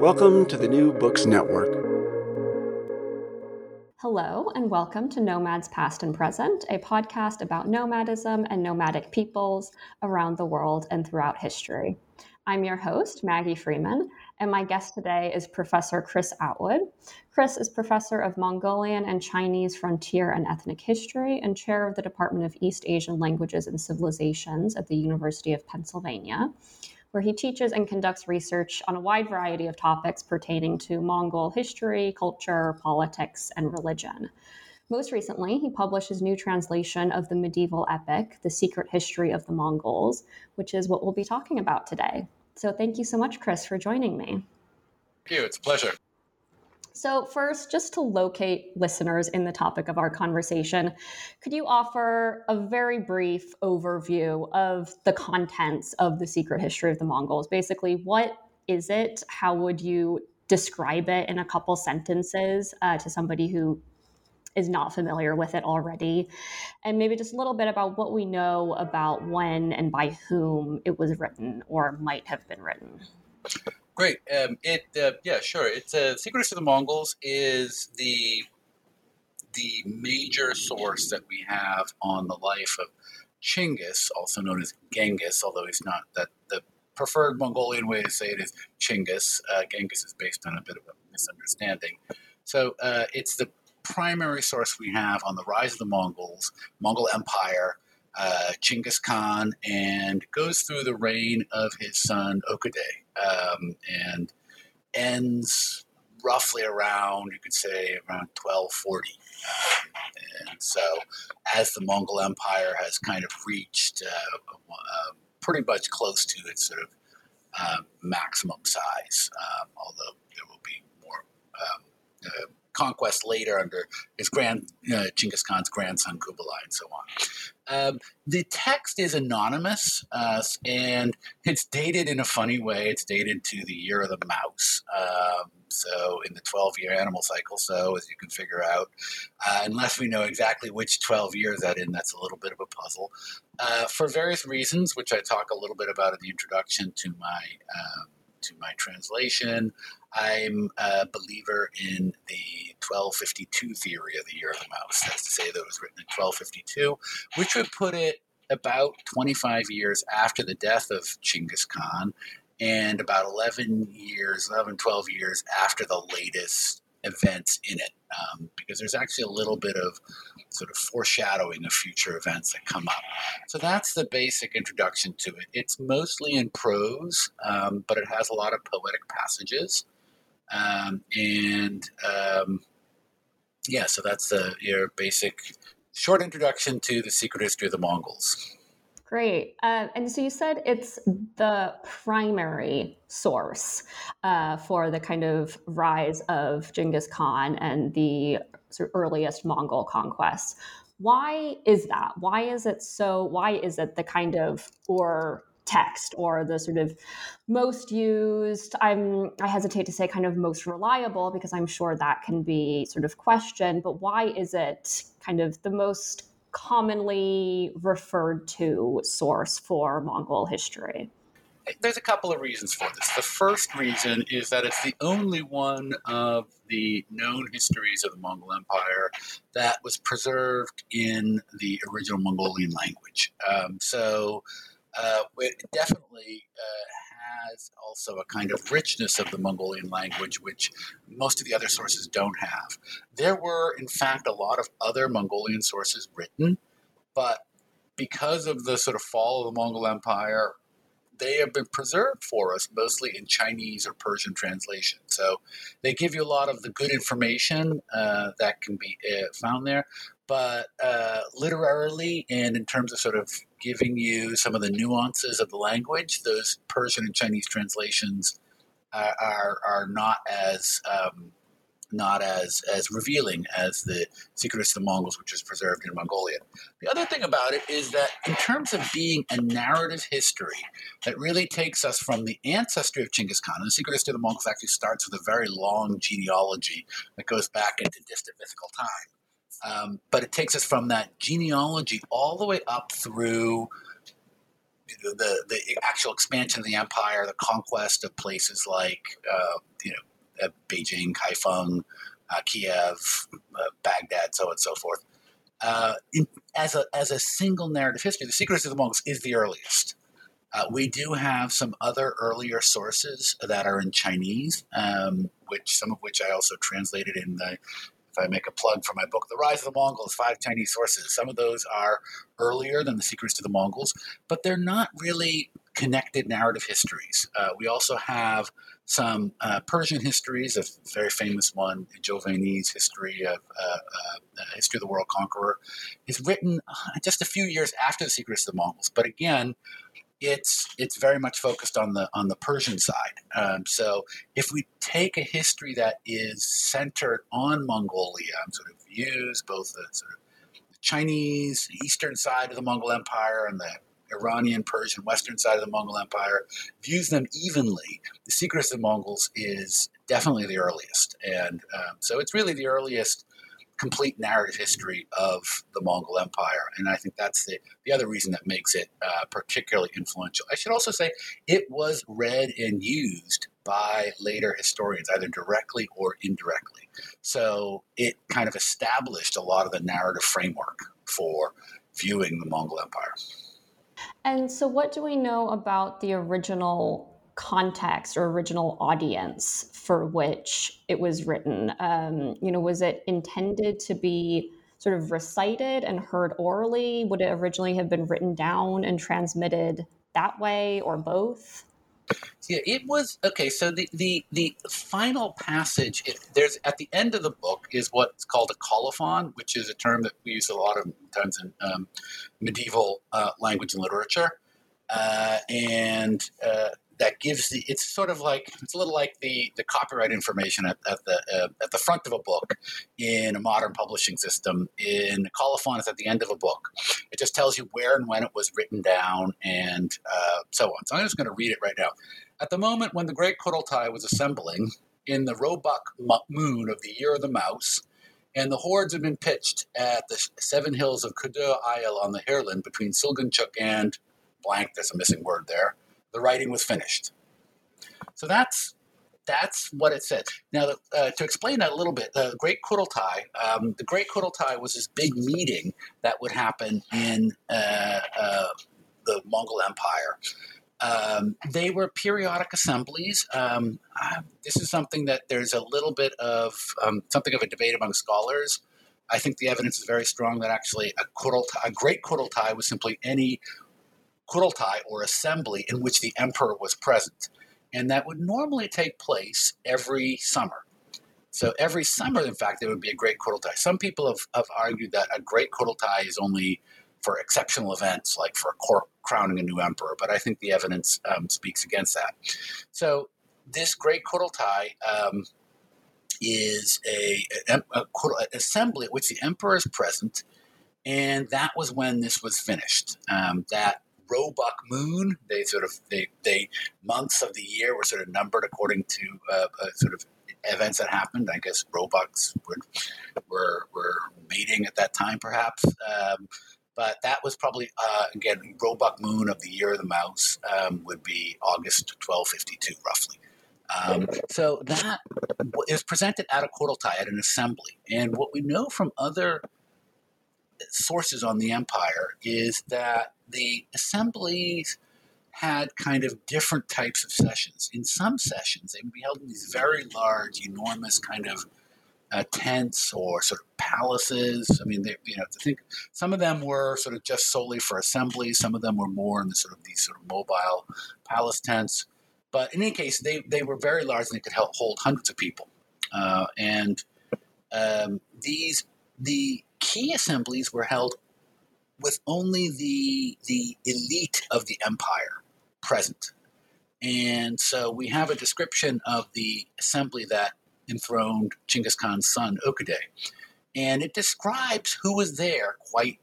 Welcome to the New Books Network. Hello, and welcome to Nomads Past and Present, a podcast about nomadism and nomadic peoples around the world and throughout history. I'm your host, Maggie Freeman, and my guest today is Professor Chris Atwood. Chris is professor of Mongolian and Chinese frontier and ethnic history and chair of the Department of East Asian Languages and Civilizations at the University of Pennsylvania where he teaches and conducts research on a wide variety of topics pertaining to Mongol history, culture, politics, and religion. Most recently, he published his new translation of the medieval epic, The Secret History of the Mongols, which is what we'll be talking about today. So, thank you so much, Chris, for joining me. Thank you. It's a pleasure. So, first, just to locate listeners in the topic of our conversation, could you offer a very brief overview of the contents of the secret history of the Mongols? Basically, what is it? How would you describe it in a couple sentences uh, to somebody who is not familiar with it already? And maybe just a little bit about what we know about when and by whom it was written or might have been written. Great. Um, it uh, yeah, sure. It's uh, Secrets of the Mongols is the the major source that we have on the life of Chinggis, also known as Genghis, although he's not that the preferred Mongolian way to say it is Chinggis. Uh, Genghis is based on a bit of a misunderstanding. So uh, it's the primary source we have on the rise of the Mongols, Mongol Empire, uh, Chinggis Khan, and goes through the reign of his son Ogedei, um, and ends roughly around, you could say, around 1240. Um, and so, as the Mongol Empire has kind of reached uh, uh, pretty much close to its sort of uh, maximum size, um, although there will be more um, uh, conquest later under his grand uh, Genghis Khan's grandson Kublai and so on. Um, the text is anonymous uh, and it's dated in a funny way. It's dated to the year of the mouse. Um, so in the 12 year animal cycle. So as you can figure out, uh, unless we know exactly which 12 years that in, that's a little bit of a puzzle. Uh, for various reasons, which I talk a little bit about in the introduction to my um, to my translation. I'm a believer in the 1252 theory of the Year of the Mouse. That's to say that it was written in 1252, which would put it about 25 years after the death of Chinggis Khan and about 11 years, 11, 12 years after the latest events in it um, because there's actually a little bit of sort of foreshadowing of future events that come up. So that's the basic introduction to it. It's mostly in prose, um, but it has a lot of poetic passages. Um, and um, yeah, so that's the, your basic short introduction to the secret history of the Mongols. Great. Uh, and so you said it's the primary source uh, for the kind of rise of Genghis Khan and the sort of earliest Mongol conquests. Why is that? Why is it so? Why is it the kind of or text or the sort of most used i'm i hesitate to say kind of most reliable because i'm sure that can be sort of questioned but why is it kind of the most commonly referred to source for Mongol history? There's a couple of reasons for this. The first reason is that it's the only one of the known histories of the Mongol Empire that was preserved in the original Mongolian language. Um, so uh, it definitely uh, has also a kind of richness of the Mongolian language, which most of the other sources don't have. There were, in fact, a lot of other Mongolian sources written, but because of the sort of fall of the Mongol Empire, they have been preserved for us mostly in Chinese or Persian translation. So they give you a lot of the good information uh, that can be uh, found there. But uh, literarily and in terms of sort of giving you some of the nuances of the language, those Persian and Chinese translations are, are, are not as um, not as as revealing as the Secrets of the Mongols, which is preserved in Mongolian. The other thing about it is that in terms of being a narrative history that really takes us from the ancestry of Chinggis Khan, and the Secrets of the Mongols actually starts with a very long genealogy that goes back into distant mythical time. Um, but it takes us from that genealogy all the way up through the the actual expansion of the empire, the conquest of places like uh, you know uh, Beijing, Kaifeng, uh, Kiev, uh, Baghdad, so on and so forth. Uh, in, as a as a single narrative history, the Secrets of the Mongols is the earliest. Uh, we do have some other earlier sources that are in Chinese, um, which some of which I also translated in the. If I make a plug for my book, The Rise of the Mongols, five Chinese sources. Some of those are earlier than the Secrets of the Mongols, but they're not really connected narrative histories. Uh, we also have some uh, Persian histories, a very famous one, Juvaini's history of uh, uh, history of the world conqueror, is written uh, just a few years after the Secrets of the Mongols. But again, it's it's very much focused on the on the Persian side. Um, so if we take a history that is centered on Mongolia, sort of views both the sort of Chinese, eastern side of the Mongol Empire, and the Iranian, Persian, western side of the Mongol Empire, views them evenly. The Secrets of the Mongols is definitely the earliest. And um, so it's really the earliest complete narrative history of the Mongol Empire. And I think that's the, the other reason that makes it uh, particularly influential. I should also say it was read and used by later historians, either directly or indirectly. So it kind of established a lot of the narrative framework for viewing the Mongol Empire. And so, what do we know about the original context or original audience for which it was written? Um, you know, was it intended to be sort of recited and heard orally? Would it originally have been written down and transmitted that way, or both? Yeah, it was okay. So the the the final passage it, there's at the end of the book is what's called a colophon, which is a term that we use a lot of times in um, medieval uh, language and literature, uh, and uh, that gives the it's sort of like it's a little like the the copyright information at, at the uh, at the front of a book in a modern publishing system. In colophon is at the end of a book. It just tells you where and when it was written down and uh, so on. So i'm just going to read it right now. At the moment when the great Kurultai was assembling in the roebuck moon of the year of the mouse and the hordes had been pitched at the seven hills of Kudur Isle on the Hirland between Silganchuk and blank, there's a missing word there the writing was finished. So that's that's what it said. Now, uh, to explain that a little bit, the Great Kurultai, um, the Great Kurultai was this big meeting that would happen in uh, uh, the Mongol Empire. Um, they were periodic assemblies. Um, uh, this is something that there's a little bit of um, something of a debate among scholars. I think the evidence is very strong that actually a, Kurultai, a great Kurultai was simply any kurultai or assembly in which the emperor was present. And that would normally take place every summer. So every summer, in fact, there would be a great kurultai. Some people have, have argued that a great kurultai is only for exceptional events, like for cor- crowning a new emperor, but I think the evidence um, speaks against that. So this great kurultai um, is a, a, a, assembly at which the emperor is present, and that was when this was finished. Um, that roebuck moon. They sort of they they months of the year were sort of numbered according to uh, uh, sort of events that happened. I guess roebucks were were, were mating at that time, perhaps. Um, but that was probably uh, again roebuck moon of the year of the mouse um, would be August 1252, roughly. Um, so that is presented at a Kurultai at an assembly, and what we know from other sources on the empire is that the assemblies had kind of different types of sessions. In some sessions, they would be held in these very large, enormous kind of uh, tents or sort of palaces. I mean, they, you know, to think some of them were sort of just solely for assembly. Some of them were more in the sort of these sort of mobile palace tents. But in any case, they, they were very large and they could help hold hundreds of people. Uh, and um, these the key assemblies were held with only the the elite of the empire present. And so we have a description of the assembly that enthroned Genghis Khan's son Ogedei, and it describes who was there quite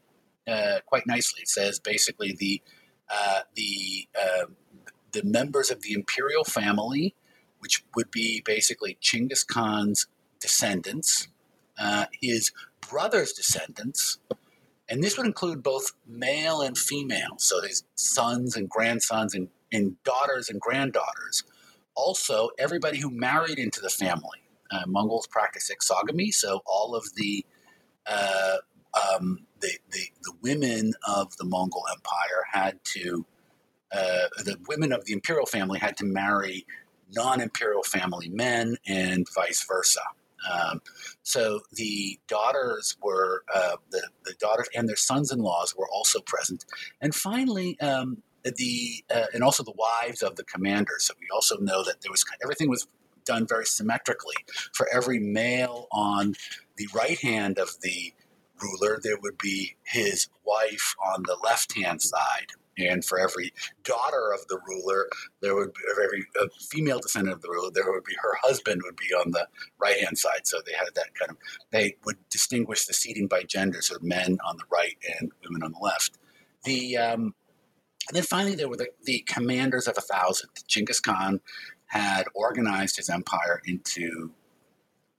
uh, quite nicely. It says basically the uh, the uh, the members of the imperial family, which would be basically Genghis Khan's descendants, uh, his brother's descendants, and this would include both male and female, so his sons and grandsons and, and daughters and granddaughters. Also, everybody who married into the family. Uh, Mongols practice exogamy, so all of the, uh, um, the, the, the women of the Mongol Empire had to, uh, the women of the imperial family had to marry non-imperial family men, and vice versa. Um, so the daughters were uh, the the daughters and their sons-in-laws were also present, and finally. Um, the uh, and also the wives of the commanders. So we also know that there was everything was done very symmetrically. For every male on the right hand of the ruler, there would be his wife on the left hand side. And for every daughter of the ruler, there would be every uh, female descendant of the ruler, there would be her husband would be on the right hand side. So they had that kind of they would distinguish the seating by gender, so men on the right and women on the left. The um, and then finally, there were the, the commanders of a thousand. Genghis Khan had organized his empire into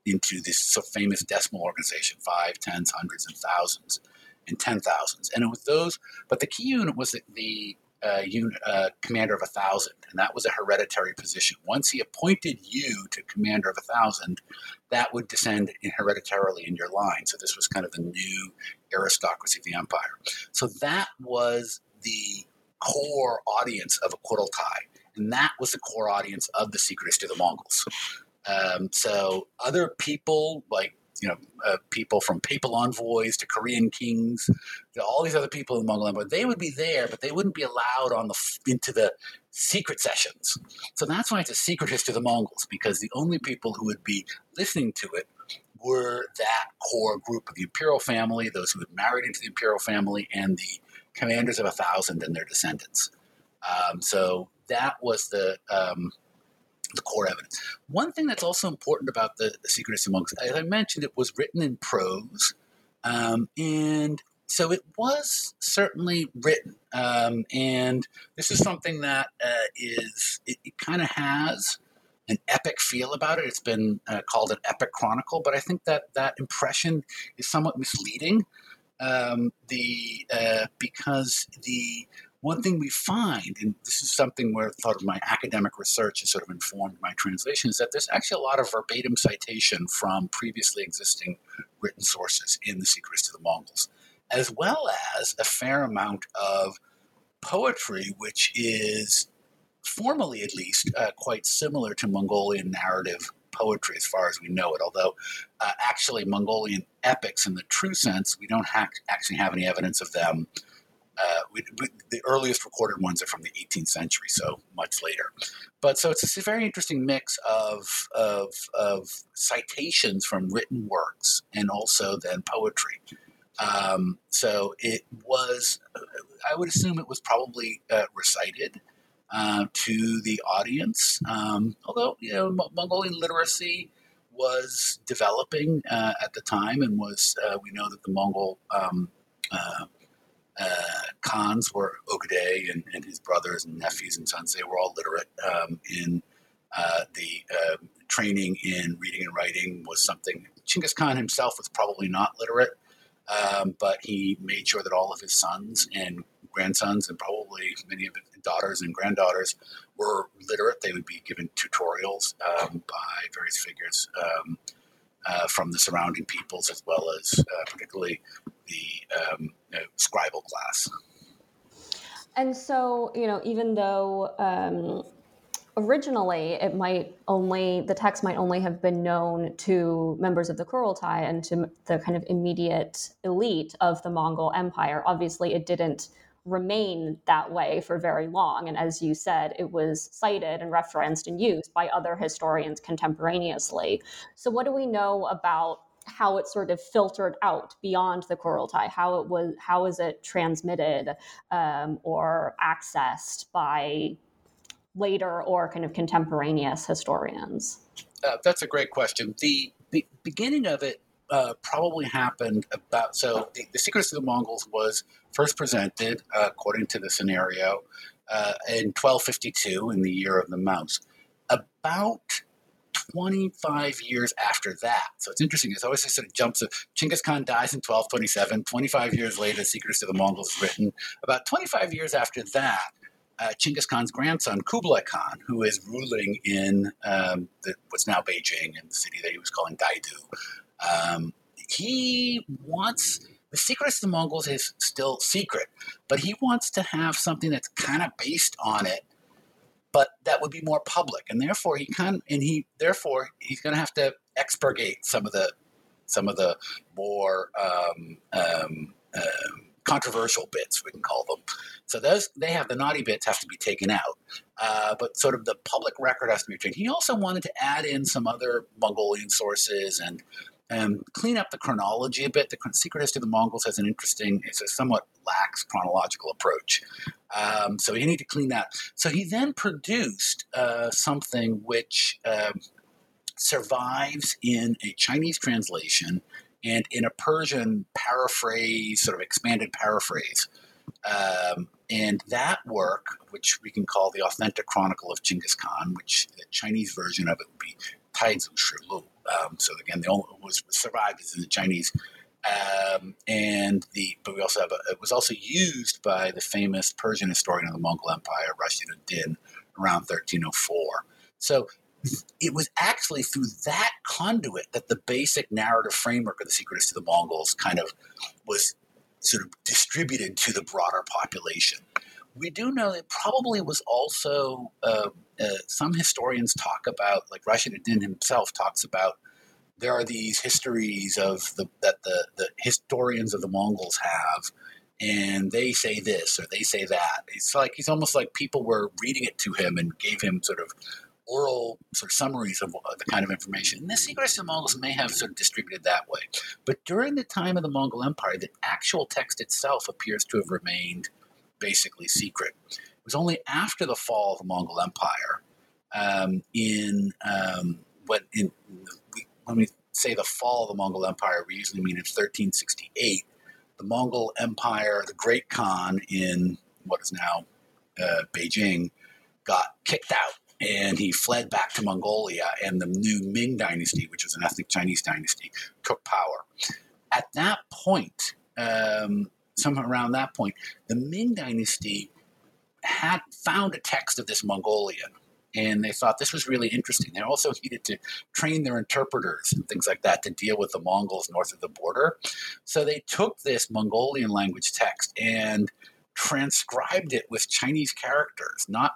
into this so famous decimal organization: five, tens, hundreds, and thousands, and ten thousands. And it was those. But the key unit was the, the uh, uh, commander of a thousand, and that was a hereditary position. Once he appointed you to commander of a thousand, that would descend in hereditarily in your line. So this was kind of the new aristocracy of the empire. So that was the core audience of a Kurultai. And that was the core audience of the Secret History of the Mongols. Um, so other people like you know, uh, people from papal envoys to Korean kings, to all these other people in the Mongol Empire, they would be there, but they wouldn't be allowed on the into the secret sessions. So that's why it's a secret history of the Mongols, because the only people who would be listening to it were that core group of the imperial family, those who had married into the imperial family, and the commanders of a thousand and their descendants. Um, so that was the um, the core evidence. One thing that's also important about the, the History Monks, as I mentioned, it was written in prose, um, and so it was certainly written. Um, and this is something that uh, is it, it kind of has an epic feel about it. It's been uh, called an epic chronicle, but I think that that impression is somewhat misleading. Um, the uh, because the one thing we find, and this is something where thought of my academic research has sort of informed my translation, is that there's actually a lot of verbatim citation from previously existing written sources in the Secrets of the Mongols, as well as a fair amount of poetry, which is formally at least uh, quite similar to Mongolian narrative poetry as far as we know it. Although, uh, actually, Mongolian epics in the true sense, we don't ha- actually have any evidence of them uh, we, we, the earliest recorded ones are from the 18th century, so much later. But so it's a very interesting mix of, of, of citations from written works and also then poetry. Um, so it was, I would assume it was probably uh, recited uh, to the audience. Um, although, you know, Mongolian literacy was developing uh, at the time and was, uh, we know that the Mongol um, uh, Khans were Ogedei and, and, his brothers and nephews and sons. They were all literate um, in uh, the uh, training in reading and writing was something. Chinggis Khan himself was probably not literate, um, but he made sure that all of his sons and grandsons and probably many of his daughters and granddaughters were literate. They would be given tutorials um, by various figures um, uh, from the surrounding peoples, as well as uh, particularly the um, you know, scribal class. And so, you know, even though um, originally it might only the text might only have been known to members of the Kurultai and to the kind of immediate elite of the Mongol Empire. Obviously, it didn't remain that way for very long. And as you said, it was cited and referenced and used by other historians contemporaneously. So, what do we know about how it sort of filtered out beyond the Kurultai? How it was, how is it transmitted um, or accessed by later or kind of contemporaneous historians? Uh, that's a great question. The, the beginning of it uh, probably happened about so the, the, Secrets of the Mongols was first presented, uh, according to the scenario, uh, in 1252 in the year of the mouse. About 25 years after that. So it's interesting. It's always this sort of jumps. Of, Chinggis Khan dies in 1227. 25 years later, the Secrets of the Mongols is written. About 25 years after that, uh, Chinggis Khan's grandson, Kublai Khan, who is ruling in um, the, what's now Beijing and the city that he was calling Daidu. Um, he wants the secrets of the Mongols is still secret, but he wants to have something that's kind of based on it, but that would be more public, and therefore he can and he therefore he's going to have to expurgate some of the some of the more um, um, um controversial bits, we can call them. So those they have the naughty bits have to be taken out, uh, but sort of the public record has to be retained. He also wanted to add in some other Mongolian sources and and clean up the chronology a bit. The Secret History of the Mongols has an interesting, it's a somewhat lax chronological approach. Um, so he needed to clean that. So he then produced uh, something which um, survives in a Chinese translation and in a Persian paraphrase, sort of expanded paraphrase. Um, and that work, which we can call the authentic chronicle of Genghis Khan, which the Chinese version of it would be Taizu Shilu. Um, so again, the only was survived is in the Chinese. Um, and the but we also have a, it was also used by the famous Persian historian of the Mongol Empire, Rashid ad-Din, around 1304. So it was actually through that conduit that the basic narrative framework of the Secret to the Mongols kind of was sort of distributed to the broader population. We do know that probably was also uh, uh, some historians talk about, like Rashid ad-Din himself talks about. There are these histories of the that the, the historians of the Mongols have, and they say this or they say that. It's like he's almost like people were reading it to him and gave him sort of oral sort of summaries of the kind of information. And the secrets of the Mongols may have sort of distributed that way. But during the time of the Mongol Empire, the actual text itself appears to have remained basically secret. It was only after the fall of the Mongol Empire, um, in um, when in when we say the fall of the Mongol Empire, we usually mean in 1368. The Mongol Empire, the Great Khan in what is now uh, Beijing, got kicked out and he fled back to Mongolia, and the new Ming dynasty, which was an ethnic Chinese dynasty, took power. At that point, um, somewhere around that point, the Ming dynasty had found a text of this Mongolian, and they thought this was really interesting. They also needed to train their interpreters and things like that to deal with the Mongols north of the border. So they took this Mongolian language text and transcribed it with Chinese characters, not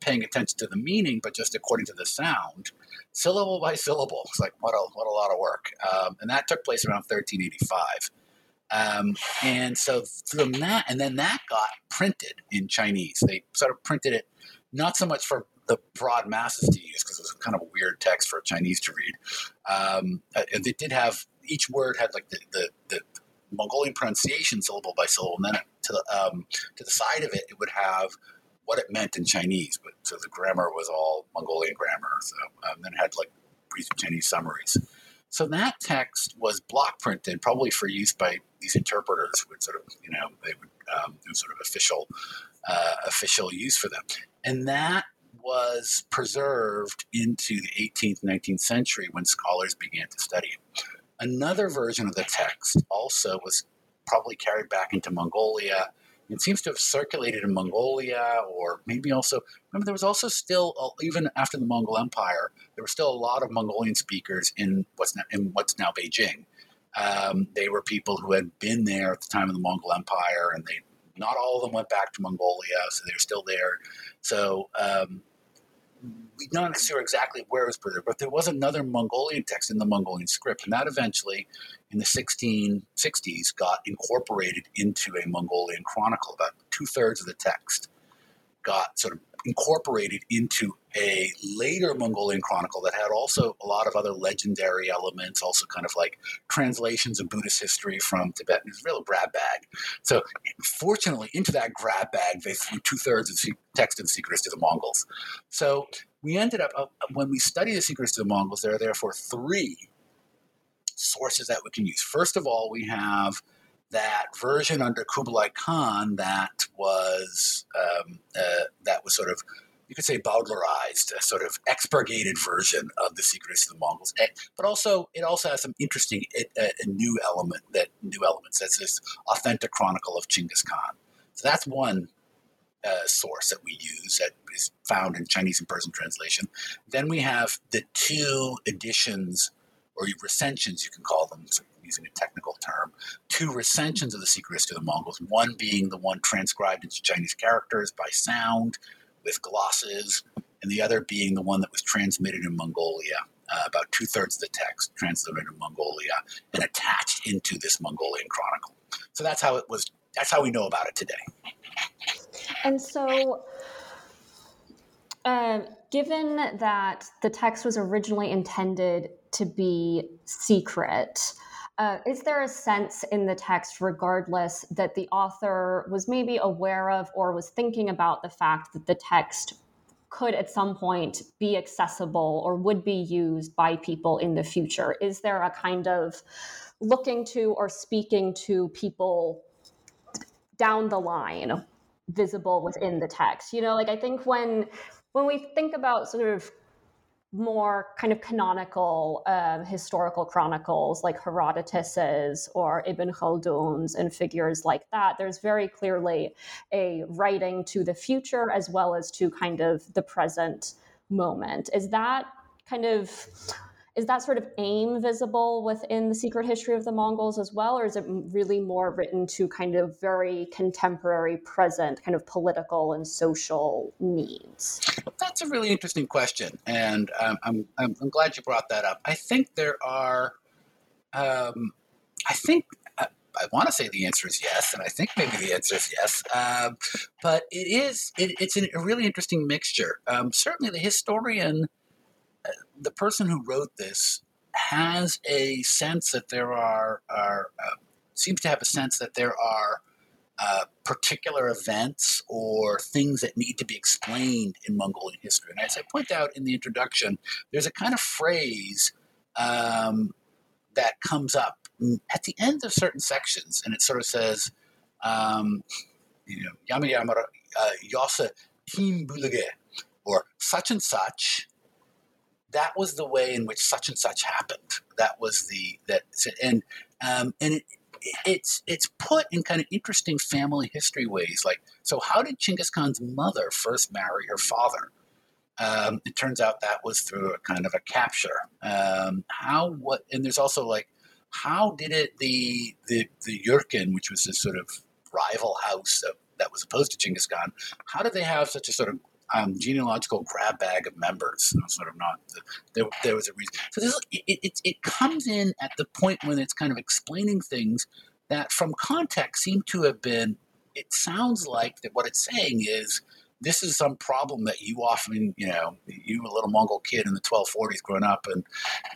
paying attention to the meaning, but just according to the sound, syllable by syllable. It's like what a what a lot of work, um, and that took place around 1385. Um, and so from that, and then that got printed in Chinese. They sort of printed it not so much for the broad masses to use because it was kind of a weird text for Chinese to read. Um, it did have each word had like the, the, the Mongolian pronunciation syllable by syllable, and then to the um, to the side of it, it would have what it meant in Chinese. But so the grammar was all Mongolian grammar. So um, then it had like brief Chinese summaries. So that text was block printed, probably for use by these interpreters. Would sort of you know they would um, do sort of official uh, official use for them, and that was preserved into the 18th, 19th century when scholars began to study it. Another version of the text also was probably carried back into Mongolia it seems to have circulated in Mongolia, or maybe also remember there was also still uh, even after the Mongol Empire, there were still a lot of Mongolian speakers in what's now, in what's now Beijing. Um, they were people who had been there at the time of the Mongol Empire, and they Not all of them went back to Mongolia, so they're still there. So um, we're not sure exactly where it was preserved, but there was another Mongolian text in the Mongolian script, and that eventually, in the 1660s, got incorporated into a Mongolian chronicle. About two thirds of the text got sort of incorporated into a later Mongolian chronicle that had also a lot of other legendary elements, also kind of like translations of Buddhist history from Tibet. It was a real grab bag. So, fortunately, into that grab bag, they threw two thirds of the text of the Secrets to the Mongols. So, we ended up, uh, when we study the Secrets to the Mongols, there are therefore three sources that we can use. First of all, we have that version under Kublai Khan that was um, uh, that was sort of you could say bowdlerized, a sort of expurgated version of the secrets of the Mongols. Eh, but also, it also has some interesting a eh, new element that new elements. That's this authentic chronicle of Chinggis Khan. So that's one uh, source that we use that is found in Chinese and Persian translation. Then we have the two editions or recensions, you can call them, using a technical term, two recensions of the Secret History of the Mongols, one being the one transcribed into Chinese characters by sound with glosses, and the other being the one that was transmitted in Mongolia. Uh, about two thirds of the text translated in Mongolia and attached into this Mongolian chronicle. So that's how it was. That's how we know about it today. And so, uh, given that the text was originally intended to be secret, uh, is there a sense in the text, regardless, that the author was maybe aware of or was thinking about the fact that the text could at some point be accessible or would be used by people in the future? Is there a kind of looking to or speaking to people down the line visible within the text? You know, like I think when when we think about sort of more kind of canonical um, historical chronicles like Herodotus's or Ibn Khaldun's and figures like that, there's very clearly a writing to the future as well as to kind of the present moment. Is that kind of is that sort of aim visible within the secret history of the Mongols as well, or is it really more written to kind of very contemporary, present, kind of political and social needs? That's a really interesting question, and um, I'm, I'm, I'm glad you brought that up. I think there are, um, I think uh, I want to say the answer is yes, and I think maybe the answer is yes. Um, but it is it, it's a really interesting mixture. Um, certainly, the historian the person who wrote this has a sense that there are, are uh, seems to have a sense that there are uh, particular events or things that need to be explained in Mongolian history. And as I point out in the introduction, there's a kind of phrase um, that comes up at the end of certain sections, and it sort of says, um, you know, Yama Yama uh, Yosa Kim Bulige, or such and such that was the way in which such and such happened. That was the that and um, and it, it's it's put in kind of interesting family history ways. Like, so how did Chinggis Khan's mother first marry her father? Um, it turns out that was through a kind of a capture. Um, how what and there's also like how did it the the the Jürkin, which was this sort of rival house of, that was opposed to Chinggis Khan, how did they have such a sort of um, genealogical grab bag of members. sort of not there. There was a reason. So this it, it, it comes in at the point when it's kind of explaining things that, from context, seem to have been. It sounds like that what it's saying is this is some problem that you often, you know, you a little Mongol kid in the 1240s growing up and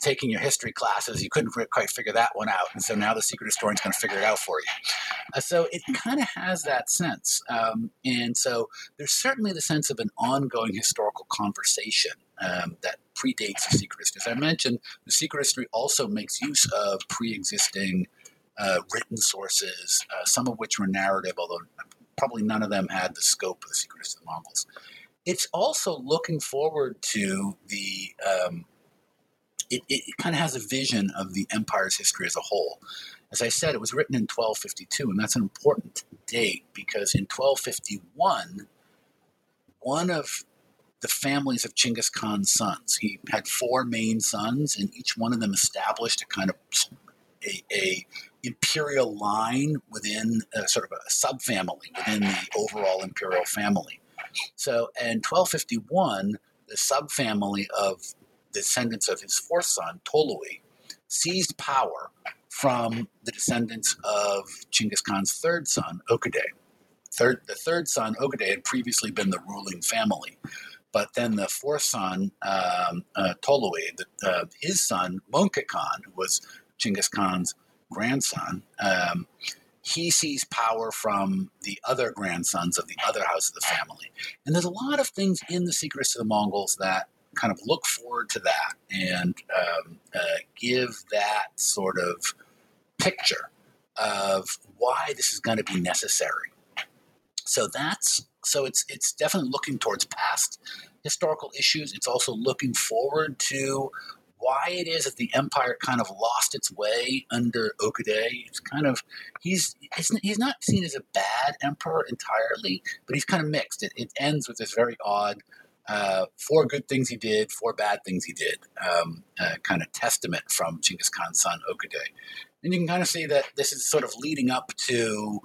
taking your history classes, you couldn't quite figure that one out. And so now the secret historian's going to figure it out for you. Uh, so it kind of has that sense. Um, and so there's certainly the sense of an ongoing historical conversation um, that predates the secret history. As I mentioned, the secret history also makes use of pre existing. Uh, written sources, uh, some of which were narrative, although probably none of them had the scope of the Secrets of the Mongols. It's also looking forward to the. Um, it, it kind of has a vision of the empire's history as a whole. As I said, it was written in 1252, and that's an important date because in 1251, one of the families of Chinggis Khan's sons, he had four main sons, and each one of them established a kind of a, a imperial line within a, sort of a subfamily within the overall imperial family. So in 1251, the subfamily of descendants of his fourth son, Tolui, seized power from the descendants of Chinggis Khan's third son, Ogedei. Third, the third son, Ogedei, had previously been the ruling family. But then the fourth son, um, uh, Tolui, the, uh, his son, Möngke Khan, who was Chinggis Khan's grandson, um, he sees power from the other grandsons of the other house of the family. And there's a lot of things in the Secrets of the Mongols that kind of look forward to that and um, uh, give that sort of picture of why this is going to be necessary. So that's so it's it's definitely looking towards past historical issues. It's also looking forward to why it is that the empire kind of lost its way under Ogedei. It's kind of he's he's not seen as a bad emperor entirely, but he's kind of mixed. It, it ends with this very odd uh, four good things he did, four bad things he did, um, uh, kind of testament from Genghis Khan's son Ogedei. And you can kind of see that this is sort of leading up to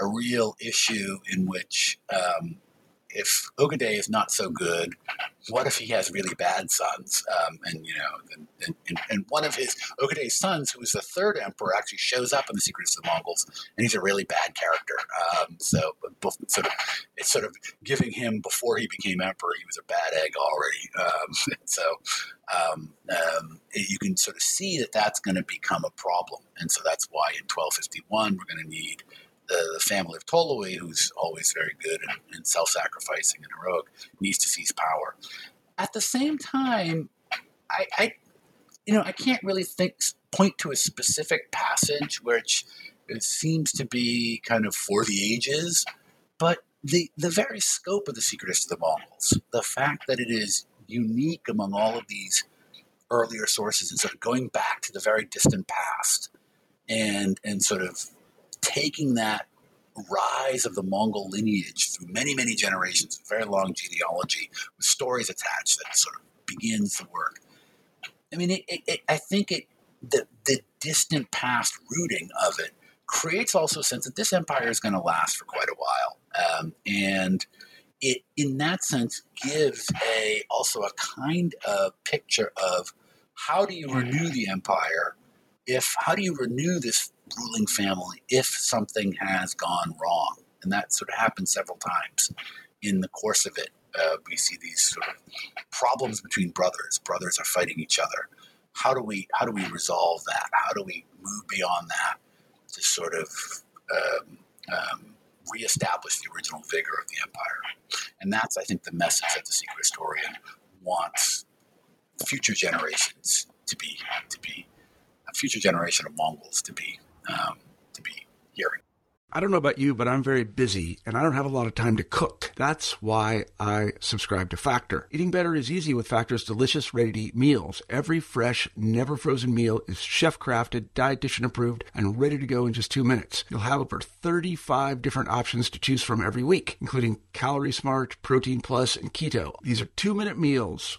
a real issue in which um, if Ogedei is not so good, what if he has really bad sons? Um, and you know, and, and, and, one of his Ogedei's sons, who is the third emperor, actually shows up in the Secrets of the Mongols, and he's a really bad character. Um, so, sort of, it's sort of giving him before he became emperor, he was a bad egg already. Um, so, um, um, you can sort of see that that's going to become a problem, and so that's why in 1251 we're going to need the, the family of Tolui, who's always very good and, and self sacrificing and heroic, needs to seize power. At the same time, I, I, you know, I can't really think point to a specific passage which it seems to be kind of for the ages, but the the very scope of the Secrets of the Mongols, the fact that it is unique among all of these earlier sources and sort of going back to the very distant past and and sort of taking that rise of the Mongol lineage through many, many generations, a very long genealogy with stories attached that sort of begins the work. I mean, it, it, it, I think it the, the distant past rooting of it creates also a sense that this empire is going to last for quite a while, um, and it in that sense gives a also a kind of picture of how do you renew the empire if how do you renew this ruling family if something has gone wrong. And that sort of happens several times in the course of it. Uh, we see these sort of problems between brothers. Brothers are fighting each other. How do we how do we resolve that? How do we move beyond that to sort of um, um, reestablish the original vigor of the empire? And that's, I think, the message that the secret historian wants future generations to be to be future generation of Mongols to be um, to be hearing. I don't know about you, but I'm very busy and I don't have a lot of time to cook. That's why I subscribe to Factor. Eating better is easy with Factor's delicious, ready to eat meals. Every fresh, never frozen meal is chef crafted, dietitian approved, and ready to go in just two minutes. You'll have over 35 different options to choose from every week, including Calorie Smart, Protein Plus, and Keto. These are two minute meals.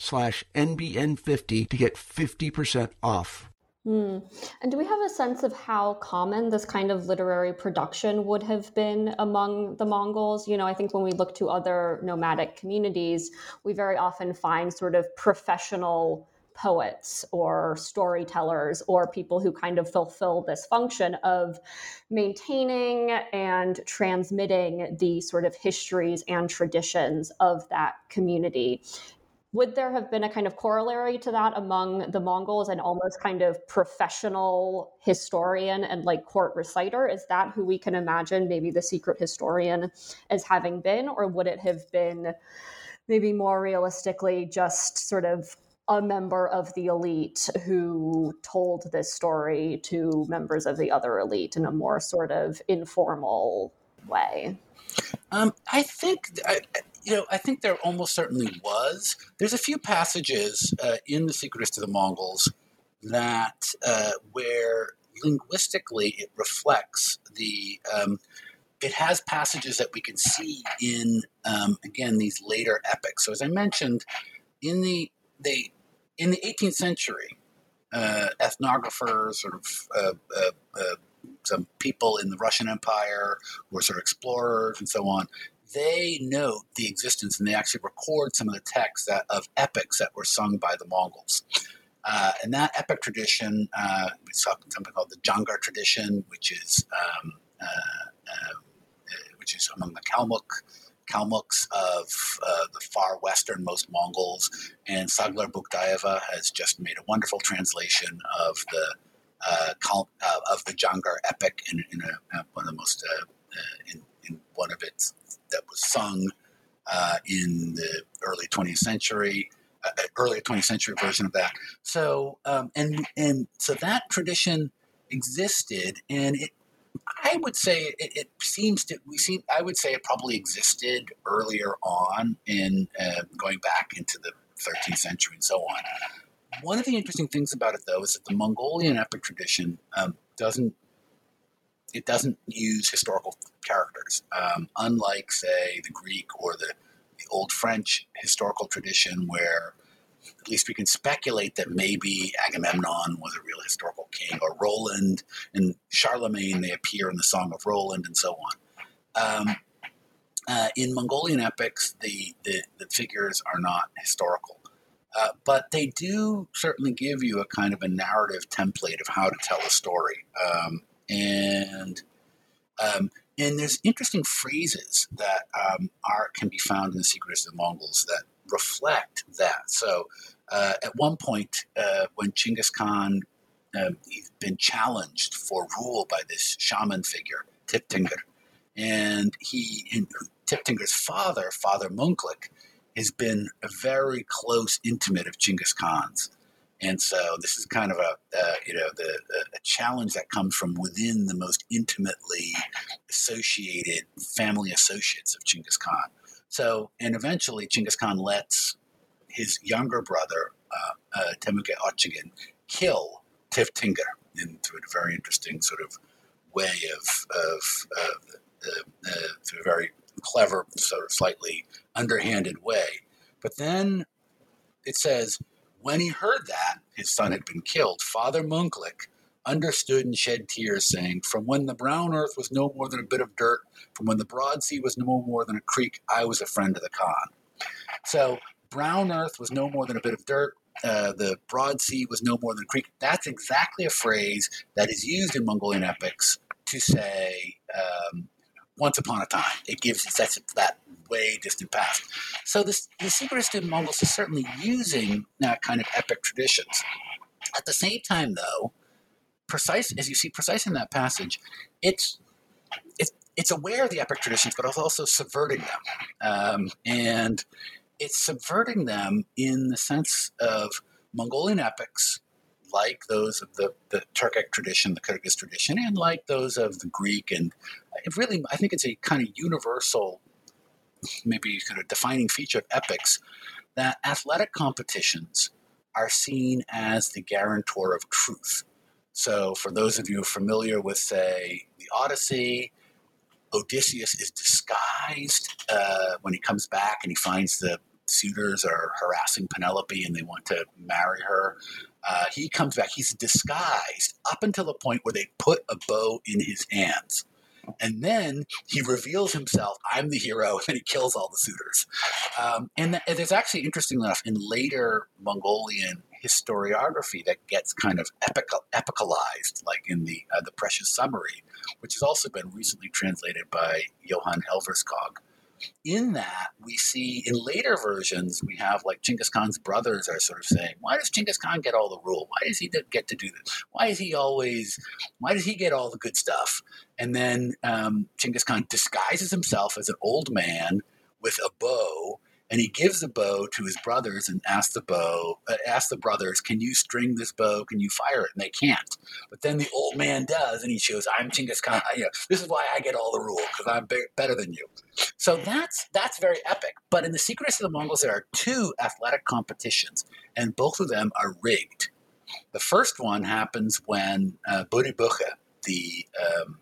slash NBN50 to get 50% off. Mm. And do we have a sense of how common this kind of literary production would have been among the Mongols? You know, I think when we look to other nomadic communities, we very often find sort of professional poets or storytellers or people who kind of fulfill this function of maintaining and transmitting the sort of histories and traditions of that community would there have been a kind of corollary to that among the Mongols and almost kind of professional historian and like court reciter? Is that who we can imagine maybe the secret historian as having been? Or would it have been maybe more realistically just sort of a member of the elite who told this story to members of the other elite in a more sort of informal way? Um, I think, I, you know, I think there almost certainly was. There's a few passages uh, in the Secret of the Mongols that uh, where linguistically it reflects the um, it has passages that we can see in um, again these later epics. So as I mentioned, in the they in the 18th century, uh, ethnographers, sort of uh, uh, uh, some people in the Russian Empire who sort of explorers and so on. They note the existence and they actually record some of the texts that, of epics that were sung by the Mongols. Uh, and that epic tradition, uh, we saw something called the Jangar tradition, which is um, uh, um, which is among the Kalmuk Kalmuks of uh, the far westernmost Mongols. And Saglar Bukdayeva has just made a wonderful translation of the uh, uh, of the Jangar epic in, in a, one of the most in, in, one of its that was sung in the early 20th century uh, early 20th century version of that. So um, and and so that tradition existed, and it. I would say it, it, seems to we see. I would say it probably existed earlier on in uh, going back into the 13th century and so on. One of the interesting things about it, though, is that the Mongolian epic tradition um, doesn't it doesn't use historical characters, um, unlike say the Greek or the the old French historical tradition where at least we can speculate that maybe Agamemnon was a real historical king, or Roland and Charlemagne, they appear in the Song of Roland, and so on. Um, uh, in Mongolian epics, the, the, the, figures are not historical, uh, but they do certainly give you a kind of a narrative template of how to tell a story. Um, and um, and there's interesting phrases that um, are can be found in the Secrets of the Mongols that reflect that. So, uh, at one point, uh, when Chinggis Khan uh, he's been challenged for rule by this shaman figure, Teb Tenggeri, and he, in, Teb Tenggeri's father, Father Mönglik, has been a very close intimate of Chinggis Khan's. And so this is kind of a uh, you know the a challenge that comes from within the most intimately associated family associates of Chinggis Khan. So and eventually Chinggis Khan lets his younger brother uh, uh, kill Teb Tenggeri in through a very interesting sort of way of of uh, uh, through a very clever sort of slightly underhanded way. But then it says when he heard that his son had been killed, Father Mönglik understood and shed tears, saying, From when the brown earth was no more than a bit of dirt, from when the broad sea was no more than a creek, I was a friend of the Khan. So, brown earth was no more than a bit of dirt. Uh, the broad sea was no more than a creek. That's exactly a phrase that is used in Mongolian epics to say, um, once upon a time. It gives that's that way distant past. So this, the Secret of Mongols is certainly using that kind of epic traditions. At the same time, though, precise as you see precise in that passage, it's it's it's aware of the epic traditions, but it's also subverting them, um, and it's subverting them in the sense of Mongolian epics like those of the, the Turkic tradition, the Kyrgyz tradition, and like those of the Greek. And really, I think it's a kind of universal, maybe kind of defining feature of epics that athletic competitions are seen as the guarantor of truth. So, for those of you familiar with, say, the Odyssey, Odysseus is disguised uh, when he comes back and he finds the suitors are harassing Penelope and they want to marry her. Uh, he comes back. He's disguised up until the point where they put a bow in his hands. And then he reveals himself, I'm the hero, and he kills all the suitors. Um, and, th- and there's actually, interesting enough, in later Mongolian historiography that gets kind of epical, epicalized, like in the uh, the Precious Summary, which has also been recently translated by Johan Elverskog in that, we see in later versions, we have like Chinggis Khan's brothers are sort of saying, why does Chinggis Khan get all the rule? Why does he get to do this? Why is he always, why does he get all the good stuff? And then um, Chinggis Khan disguises himself as an old man with a bow and he gives the bow to his brothers and asks the bow, uh, asks the brothers, "Can you string this bow? Can you fire it?" And they can't. But then the old man does, and he shows, "I'm Chinggis Khan. You know, this is why I get all the rules because I'm be- better than you." So that's that's very epic. But in the Secrets of the Mongols, there are two athletic competitions, and both of them are rigged. The first one happens when uh, Buri Bukha, the um,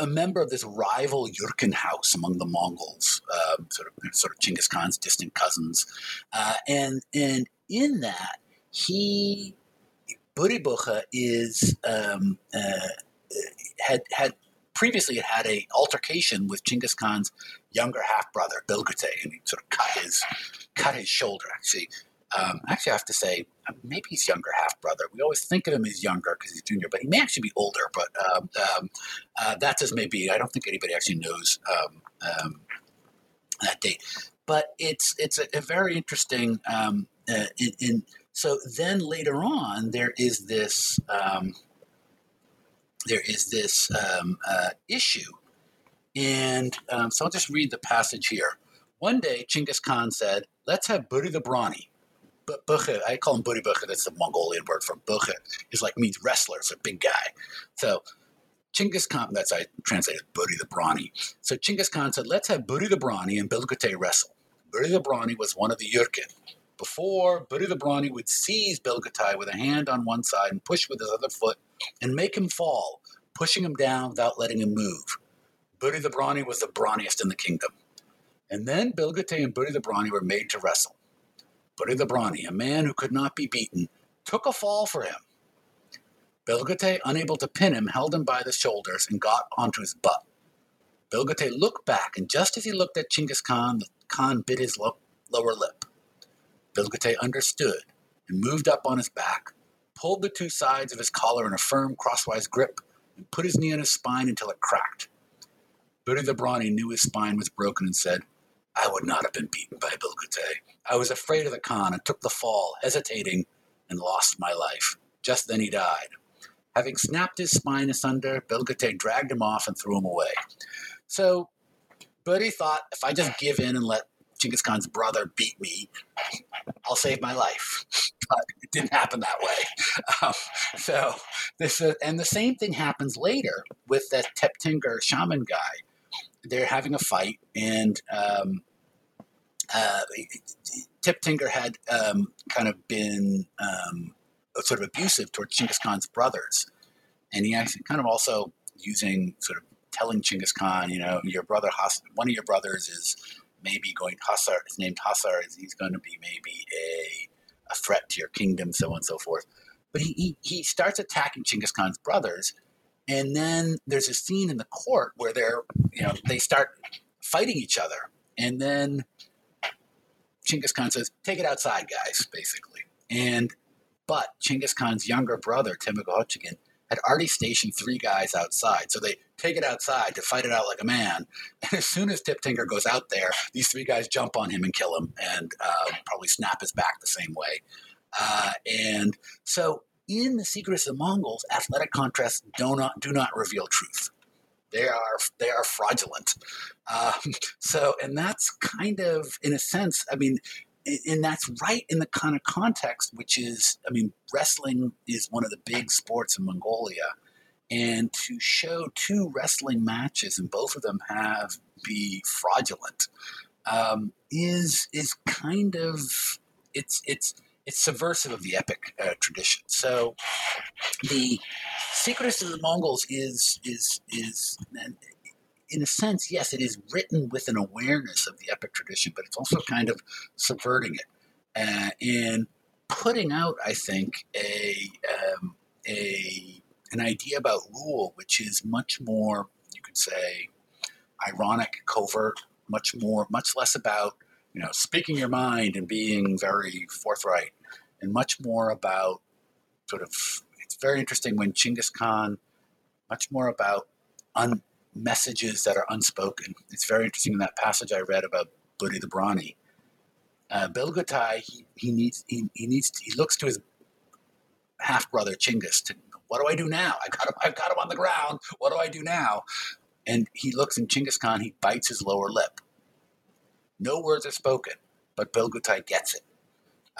a member of this rival Jürkin house among the Mongols, um, sort of sort of Genghis Khan's distant cousins, uh, and and in that he Buri is um, uh, had had previously had a altercation with Genghis Khan's younger half brother Belgütei, and he sort of cut his cut his shoulder. Actually, um, actually, I have to say, maybe he's younger half brother. We always think of him as younger because he's junior, but he may actually be older. But um, um, uh, that's as may be. I don't think anybody actually knows um, um, that date. But it's it's a, a very interesting. Um, uh, in, in, so then later on, there is this there is this uh, issue, and so I'll just read the passage here. One day, Chinggis Khan said, "Let's have Buri the Brawny." Bukha, I call him Buri Bukha, that's the Mongolian word for Bukha, is like means wrestler, it's a big guy. So Chinggis Khan, that's I translated Buri the Brawny. So Chinggis Khan said, let's have Buri the Brawny and Belgütei wrestle. Buri the Brawny was one of the Jürkin. Before, Buri the Brawny would seize Belgütei with a hand on one side and push with his other foot and make him fall, pushing him down without letting him move. Buri the Brawny was the brawniest in the kingdom. And then Belgütei and Buri the Brawny were made to wrestle. Buri the Brawny, a man who could not be beaten, took a fall for him. Belgütei, unable to pin him, held him by the shoulders and got onto his butt. Belgütei looked back, and just as he looked at Chinggis Khan, the Khan bit his lo- lower lip. Belgütei understood and moved up on his back, pulled the two sides of his collar in a firm crosswise grip, and put his knee on his spine until it cracked. Buri the Brawny knew his spine was broken and said, I would not have been beaten by Belgütei. I was afraid of the Khan and took the fall, hesitating, and lost my life. Just then he died. Having snapped his spine asunder, Belgütei dragged him off and threw him away. So Buri thought, if I just give in and let Genghis Khan's brother beat me, I'll save my life. But it didn't happen that way. Um, so this, uh, and the same thing happens later with that Teb Tenggeri shaman guy. They're having a fight, and um, uh, had um, kind of been um, sort of abusive towards Genghis Khan's brothers, and he actually kind of also using sort of telling Genghis Khan, you know, your brother, one of your brothers is maybe going Hasar, is named Hasar, he's going to be maybe a, a threat to your kingdom, so on and so forth. But he, he, he starts attacking Genghis Khan's brothers, and then there's a scene in the court where they're, you know, they start fighting each other, and then Chinggis Khan says, take it outside, guys, basically. And but Chinggis Khan's younger brother, Temujin, had already stationed three guys outside. So they take it outside to fight it out like a man. And as soon as Teb Tenggeri goes out there, these three guys jump on him and kill him and uh, probably snap his back the same way. Uh, and so in the secrets of the Mongols, athletic contrasts do not, do not reveal truth. They are they are fraudulent. Um, so, and that's kind of, in a sense, I mean, and that's right in the kind of context, which is, I mean, wrestling is one of the big sports in Mongolia, and to show two wrestling matches and both of them have be fraudulent um, is is kind of it's it's it's subversive of the epic uh, tradition. So the Secrets of the Mongols is is is in a sense, yes, it is written with an awareness of the epic tradition, but it's also kind of subverting it uh, and putting out, I think, a um, a an idea about rule which is much more, you could say, ironic, covert, much more, much less about you know speaking your mind and being very forthright, and much more about sort of. It's very interesting when Chinggis Khan, much more about un, messages that are unspoken. It's very interesting in that passage I read about Buri the Brawny. Uh, Belgütei, he, he needs he, he needs to, he looks to his half brother Chinggis to what do I do now? I got him I've got him on the ground. What do I do now? And he looks in Chinggis Khan, he bites his lower lip. No words are spoken, but Belgütei gets it.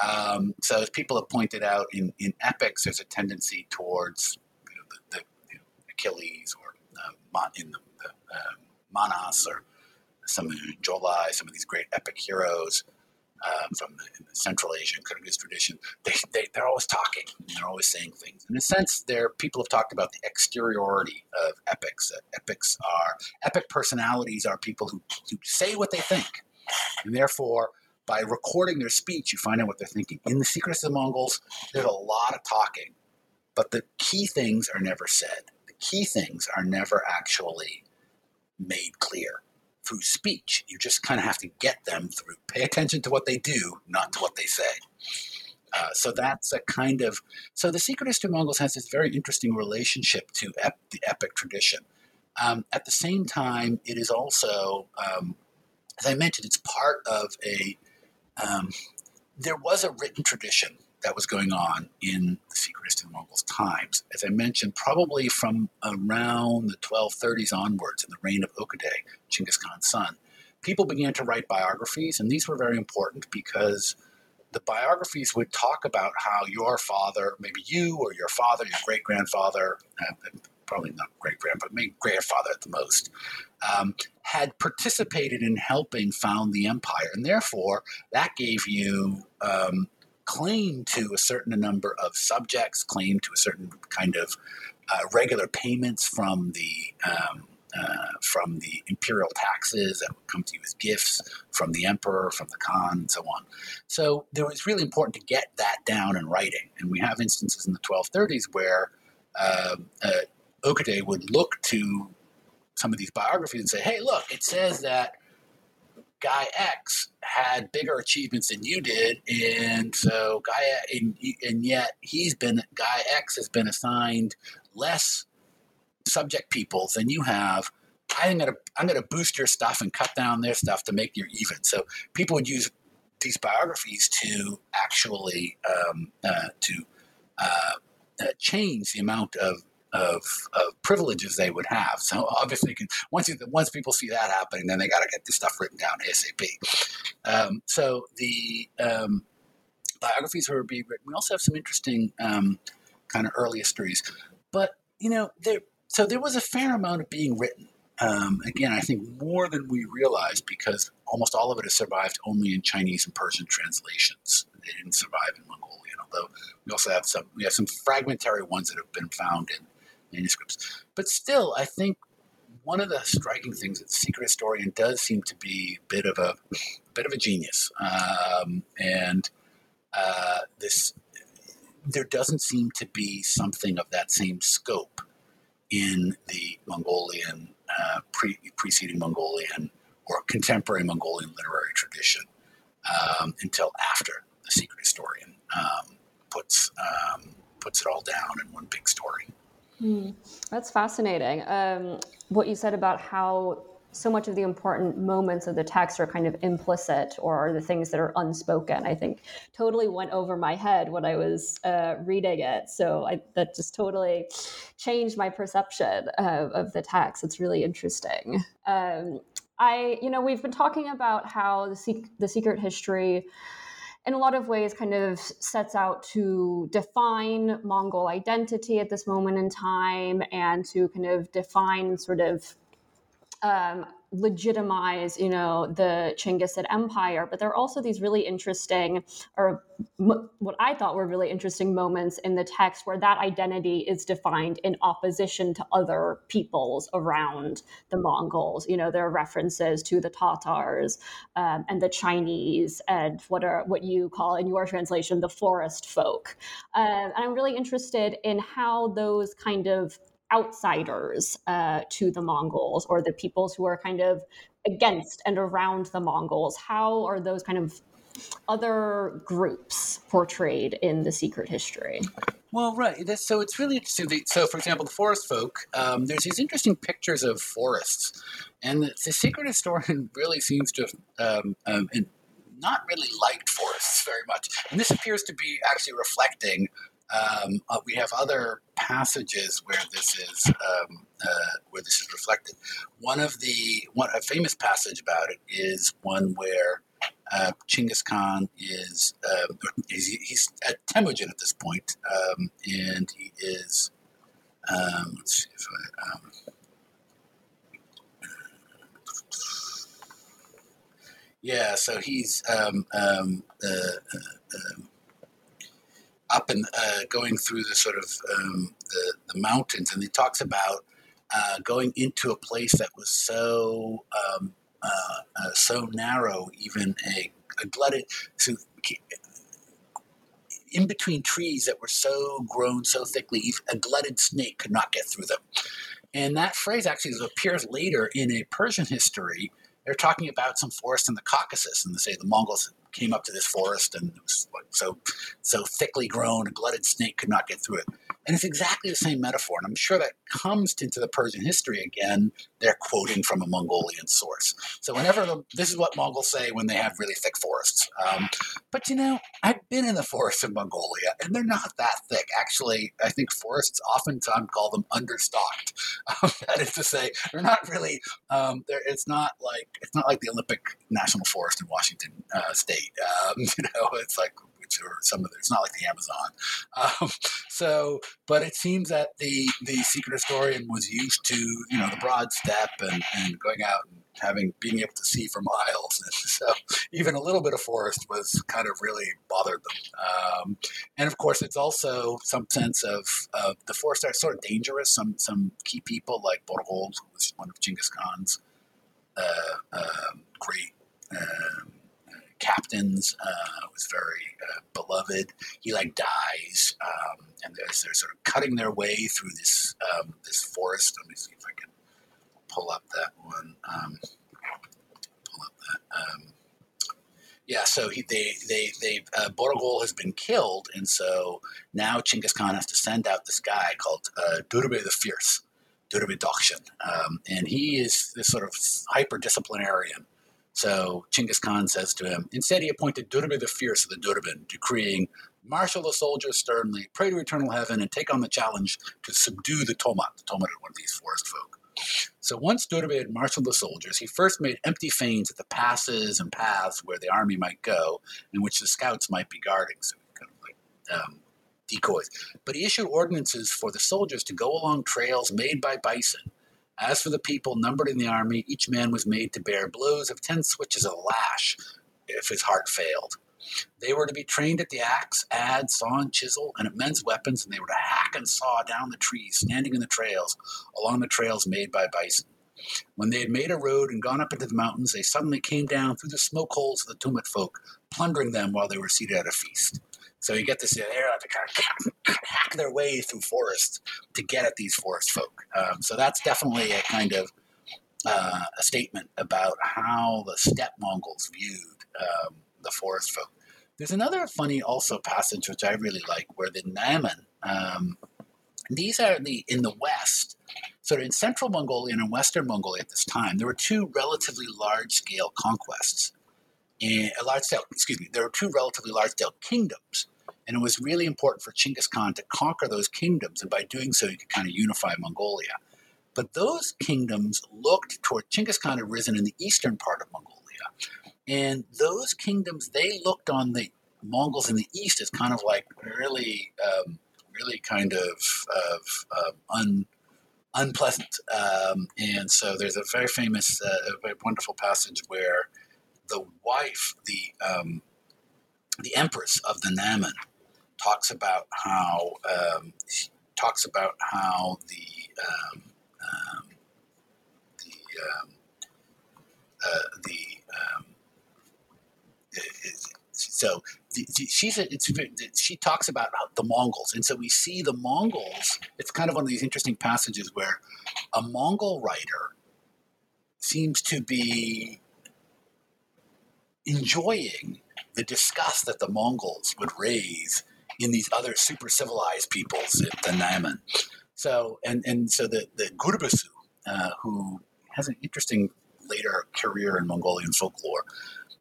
Um, so, as people have pointed out in, in epics, there's a tendency towards you know, the, the you know, Achilles or uh, in the, the uh, Manas or some of Jolai, some of these great epic heroes um, from the, the, Central Asian Kyrgyz tradition, they, they, they're always talking. They're always saying things. In a sense, there people have talked about the exteriority of epics. That epics are epic personalities are people who, who say what they think, and therefore by recording their speech, you find out what they're thinking. In the Secrets of the Mongols, there's a lot of talking, but the key things are never said. The key things are never actually made clear through speech. You just kind of have to get them through. Pay attention to what they do, not to what they say. Uh, so that's a kind of so the Secret History of the Mongols has this very interesting relationship to ep- the epic tradition. Um, at the same time, it is also, um, as I mentioned, it's part of a um, there was a written tradition that was going on in the Secret History of Mongols times. As I mentioned, probably from around the 1230s onwards, in the reign of Ogedei, Chinggis Khan's son, people began to write biographies, and these were very important because the biographies would talk about how your father, maybe you or your father, your great grandfather, uh, probably not great grand, but maybe grandfather at the most, um, had participated in helping found the empire. And therefore, that gave you um, claim to a certain number of subjects, claim to a certain kind of uh, regular payments from the. Um, uh, from the imperial taxes that would come to you as gifts from the emperor, from the Khan, and so on. So there was really important to get that down in writing. And we have instances in the 1230s where uh, uh, Ogedei would look to some of these biographies and say, hey, look, it says that guy X had bigger achievements than you did, and so guy and, and yet he's been guy X has been assigned less subject people than you have. I'm gonna I'm gonna boost your stuff and cut down their stuff to make you even. So people would use these biographies to actually um, uh, to uh, uh, change the amount of of, of privileges they would have. So obviously, can, once you, once people see that happening, then they got to get this stuff written down ASAP. Um, so the um, biographies were being written. We also have some interesting um, kind of early histories, but you know, there. So there was a fair amount of being written. Um, again, I think more than we realized because almost all of it has survived only in Chinese and Persian translations. They didn't survive in Mongolian, although we also have some we have some fragmentary ones that have been found in manuscripts. But still, I think one of the striking things that secret historian does seem to be a bit of a, bit of a genius, um, and uh, this there doesn't seem to be something of that same scope in the Mongolian uh, pre- preceding Mongolian or contemporary Mongolian literary tradition um, until after the secret historian um, puts um, puts it all down in one big story. Hmm. That's fascinating. Um, what you said about how so much of the important moments of the text are kind of implicit or are the things that are unspoken. I think totally went over my head when I was uh, reading it. So I, that just totally changed my perception of, of the text. It's really interesting. Um, I, you know, we've been talking about how the, the secret history in a lot of ways kind of sets out to define Mongol identity at this moment in time and to kind of define sort of um, legitimize, you know, the Chinggisid Empire. But there are also these really interesting, or m- what I thought were really interesting moments in the text where that identity is defined in opposition to other peoples around the Mongols. You know, there are references to the Tatars um, and the Chinese and what are what you call in your translation the forest folk. Um, and I'm really interested in how those kind of outsiders uh, to the Mongols or the peoples who are kind of against and around the Mongols? How are those kind of other groups portrayed in the secret history? Well, right. so it's really interesting. So, for example, the forest folk, um, there's these interesting pictures of forests. And the, the secret historian really seems to have um, um, not really liked forests very much. And this appears to be actually reflecting Um, uh, we have other passages where this is um, uh, where this is reflected. One of the one a famous passage about it is one where uh, Chinggis Khan is uh, he's, he's, at Temujin at this point, um, and he is. Um, let's see if I. Um, yeah, so he's um, um, uh, uh, um, up and uh, going through the sort of um, the, the mountains, and he talks about uh, going into a place that was so um, uh, uh, so narrow, even a, a glutted, so in between trees that were so grown so thickly, a glutted snake could not get through them. And that phrase actually appears later in a Persian history. They're talking about some forest in the Caucasus, and they say the Mongols came up to this forest and it was so so thickly grown, a glutted snake could not get through it. And it's exactly the same metaphor. And I'm sure that comes into the Persian history again. They're quoting from a Mongolian source. So whenever the, this is what Mongols say when they have really thick forests. Um, but you know, I've been in the forests of Mongolia, and they're not that thick. Actually, I think forests oftentimes call them understocked. Um, that is to say, they're not really. Um, it's not like it's not like the Olympic National Forest in Washington uh, State. Um, you know, it's like or some of it. It's not like the Amazon. Um, so, but it seems that the the secret historian was used to you know the broad steppe and, and going out and having being able to see for miles. And so even a little bit of forest was kind of really bothered them. Um, and of course, it's also some sense of, of the forest are sort of dangerous. Some some key people like Borghold, who was one of Genghis Khan's uh, uh, great. Um, captains uh, was very uh, beloved. He like dies, um, and they're, they're sort of cutting their way through this um, this forest. Let me see if I can pull up that one. Um, pull up that. Um, yeah, so he, they they they uh, Borgol has been killed, and so now Chinggis Khan has to send out this guy called uh, Durbe the Fierce, Durbe Dokshin, um, and he is this sort of hyper disciplinarian so Chinggis Khan says to him, instead he appointed Durbe the Fierce of the Durban, decreeing, marshal the soldiers sternly, pray to eternal heaven, and take on the challenge to subdue the Tomat. The Tomat are one of these forest folk. So once Durbe had marshaled the soldiers, he first made empty feigns at the passes and paths where the army might go, and which the scouts might be guarding. So kind of like um, decoys. But he issued ordinances for the soldiers to go along trails made by bison as for the people numbered in the army, each man was made to bear blows of ten switches of lash if his heart failed. They were to be trained at the axe, adze, saw, and chisel, and at men's weapons, and they were to hack and saw down the trees standing in the trails, along the trails made by bison. When they had made a road and gone up into the mountains, they suddenly came down through the smoke holes of the Tumut folk, plundering them while they were seated at a feast. So you get to see they have to kind of hack their way through forest to get at these forest folk. Um, so that's definitely a kind of uh, a statement about how the steppe Mongols viewed um, the forest folk. There's another funny also passage which I really like where the Naiman, um, these are the in the west, so in central Mongolia and in western Mongolia at this time, there were two relatively large scale conquests. And a large scale, excuse me, there were two relatively large scale kingdoms and it was really important for Chinggis Khan to conquer those kingdoms, and by doing so, he could kind of unify Mongolia. But those kingdoms looked toward Chinggis Khan had risen in the eastern part of Mongolia. And those kingdoms, they looked on the Mongols in the east as kind of like really, um, really kind of, of um, un, unpleasant. Um, and so there's a very famous, uh, a very wonderful passage where the wife, the um, the empress of the Naiman, talks about how um, talks about how the um, um, the um, uh, the um, so she's a, it's, she talks about the Mongols, and so we see the Mongols. It's kind of one of these interesting passages where a Mongol writer seems to be enjoying the disgust that the Mongols would raise in these other super civilized peoples, the Naiman. So, and, and so the, the Gurbasu, uh, who has an interesting later career in Mongolian folklore,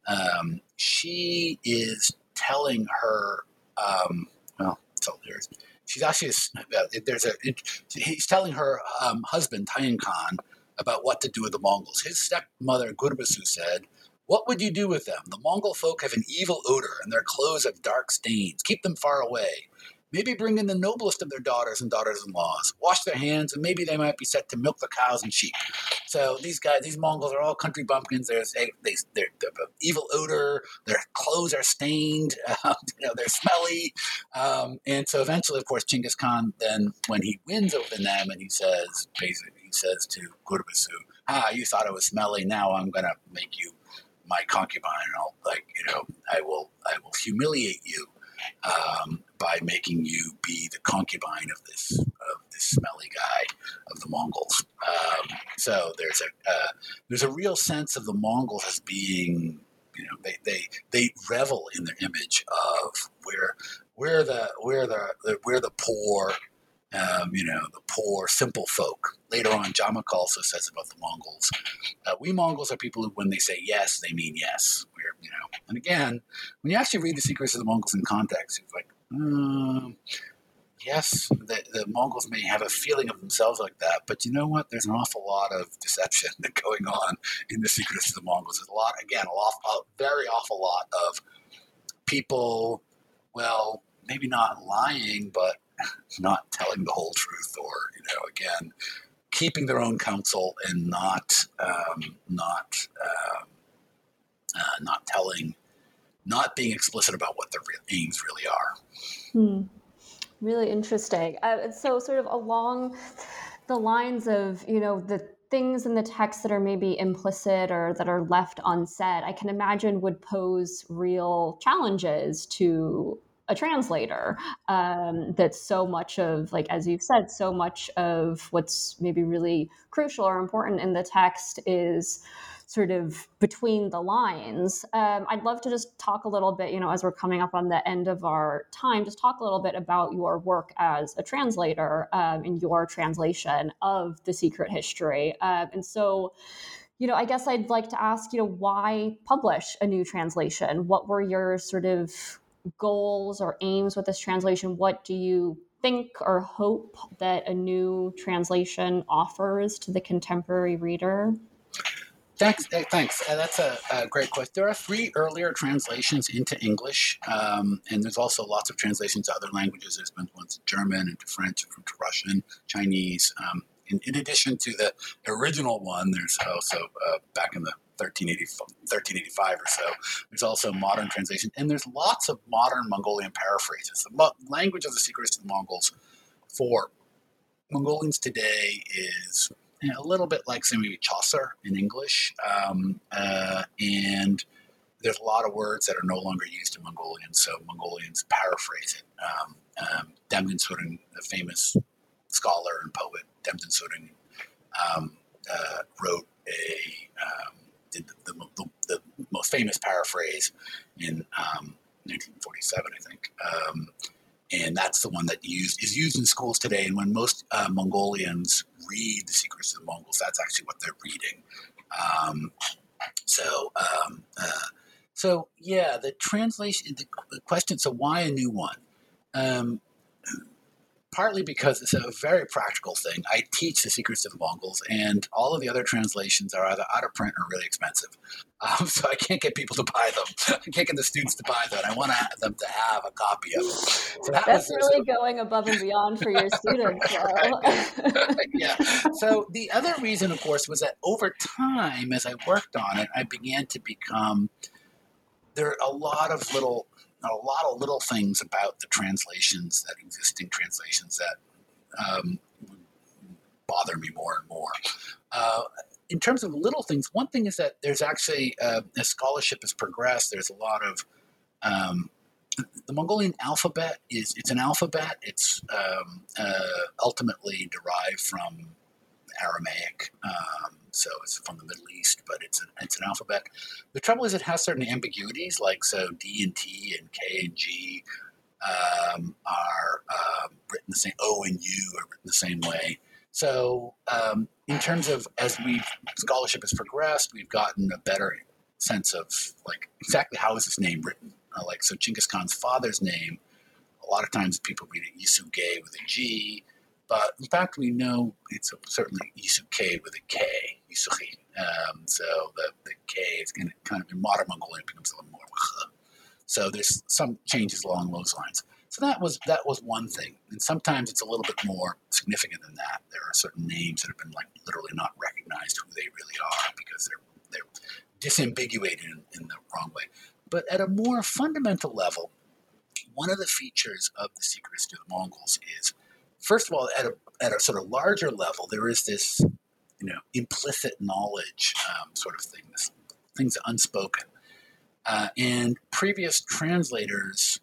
um, she is telling her, um, well, her. She's actually there's a he's telling her um, husband Tayang Khan about what to do with the Mongols. His stepmother Gurbasu said, "What would you do with them? The Mongol folk have an evil odor, and their clothes have dark stains. Keep them far away. Maybe bring in the noblest of their daughters and daughters-in-laws. Wash their hands, and maybe they might be set to milk the cows and sheep. So these guys, these Mongols, are all country bumpkins. They, they, they're, they're evil odor. Their clothes are stained. Uh, you know, they're smelly. Um, and so eventually, of course, Chinggis Khan then, when he wins over them, and he says, basically, he says to Gurbasu, "Ah, you thought it was smelly. Now I'm going to make you." My concubine and I'll like you know I will I will humiliate you um, by making you be the concubine of this of this smelly guy of the Mongols. Um, so there's a uh, there's a real sense of the Mongols as being you know they they they revel in their image of where where the where the where the poor um, you know, the poor, simple folk. Later on, Jamak also says about the Mongols, uh, we Mongols are people who, when they say yes, they mean yes. We're, you know, and again, when you actually read the Secrets of the Mongols in context, it's like, um, yes, the, the Mongols may have a feeling of themselves like that, but you know what? There's an awful lot of deception going on in the Secrets of the Mongols. There's a lot, again, a, lot, a very awful lot of people, well, maybe not lying, but not telling the whole truth, or you know, again, keeping their own counsel and not um, not um, uh, not telling, not being explicit about what their aims really are. Hmm. Really interesting. Uh, so, sort of along the lines of you know the things in the text that are maybe implicit or that are left unsaid, I can imagine would pose real challenges to a translator um, that so much of like as you've said so much of what's maybe really crucial or important in the text is sort of between the lines um, i'd love to just talk a little bit you know as we're coming up on the end of our time just talk a little bit about your work as a translator um, in your translation of the secret history um, and so you know, I guess I'd like to ask, you know, why publish a new translation? What were your sort of goals or aims with this translation? What do you think or hope that a new translation offers to the contemporary reader? Thanks. Eh, thanks. Uh, that's a, a, great question. There are three earlier translations into English, um, and there's also lots of translations to other languages. There's been ones to German, into French, into Russian, Chinese. Um, in, in, addition to the original one, there's also uh, back in the 1385 or so. There's also modern translation, and there's lots of modern Mongolian paraphrases. The mo- language of the secrets of the Mongols for Mongolians today is you know, a little bit like, say, maybe Chaucer in English, um, uh, and there's a lot of words that are no longer used in Mongolian, so Mongolians paraphrase it. Um, um, Demden Suring, the famous scholar and poet Demden Suring, um, uh, wrote a um, did the, the, the, most famous paraphrase in um, 1947, I think. Um, and that's the one that used is used in schools today. And when most uh, Mongolians read the Secrets of the Mongols, that's actually what they're reading. Um, so, um, uh, so yeah, the translation, the question. So, why a new one? Um, partly because it's a very practical thing. I teach the secrets of the Mongols, and all of the other translations are either out of print or really expensive. Um, so I can't get people to buy them. I can't get the students to buy them. I want to them to have a copy of them. So that That's really going above and beyond for your students. yeah. So the other reason, of course, was that over time, as I worked on it, I began to become there are a lot of little a lot of little things about the translations, that existing translations, that um, bother me more and more. Uh, in terms of little things, one thing is that there's actually, uh, as scholarship has progressed, there's a lot of um, the Mongolian alphabet is it's an alphabet. It's um, uh, ultimately derived from Aramaic. Um, so it's from the Middle East, but it's an, it's an alphabet. The trouble is it has certain ambiguities, like so D and T and K and G um, are um, written the same. O and U are written the same way. So um, in terms of as we scholarship has progressed, we've gotten a better sense of like exactly how is this name written. Uh, like so, Chinggis Khan's father's name a lot of times people read it Yisuge with a G, but in fact we know it's certainly Yisuke with a K, Yisuke. Um, so the, the K is going to kind of in modern Mongolian becomes a little more. So there's some changes along those lines. So that was that was one thing, and sometimes it's a little bit more significant than that. There are certain names that have been like literally not recognized who they really are because they're they're disambiguated in, in the wrong way. But at a more fundamental level, one of the features of the secret history of the Mongols is, first of all, at a at a sort of larger level, there is this you know implicit knowledge um, sort of thing, this things unspoken, uh, and previous translators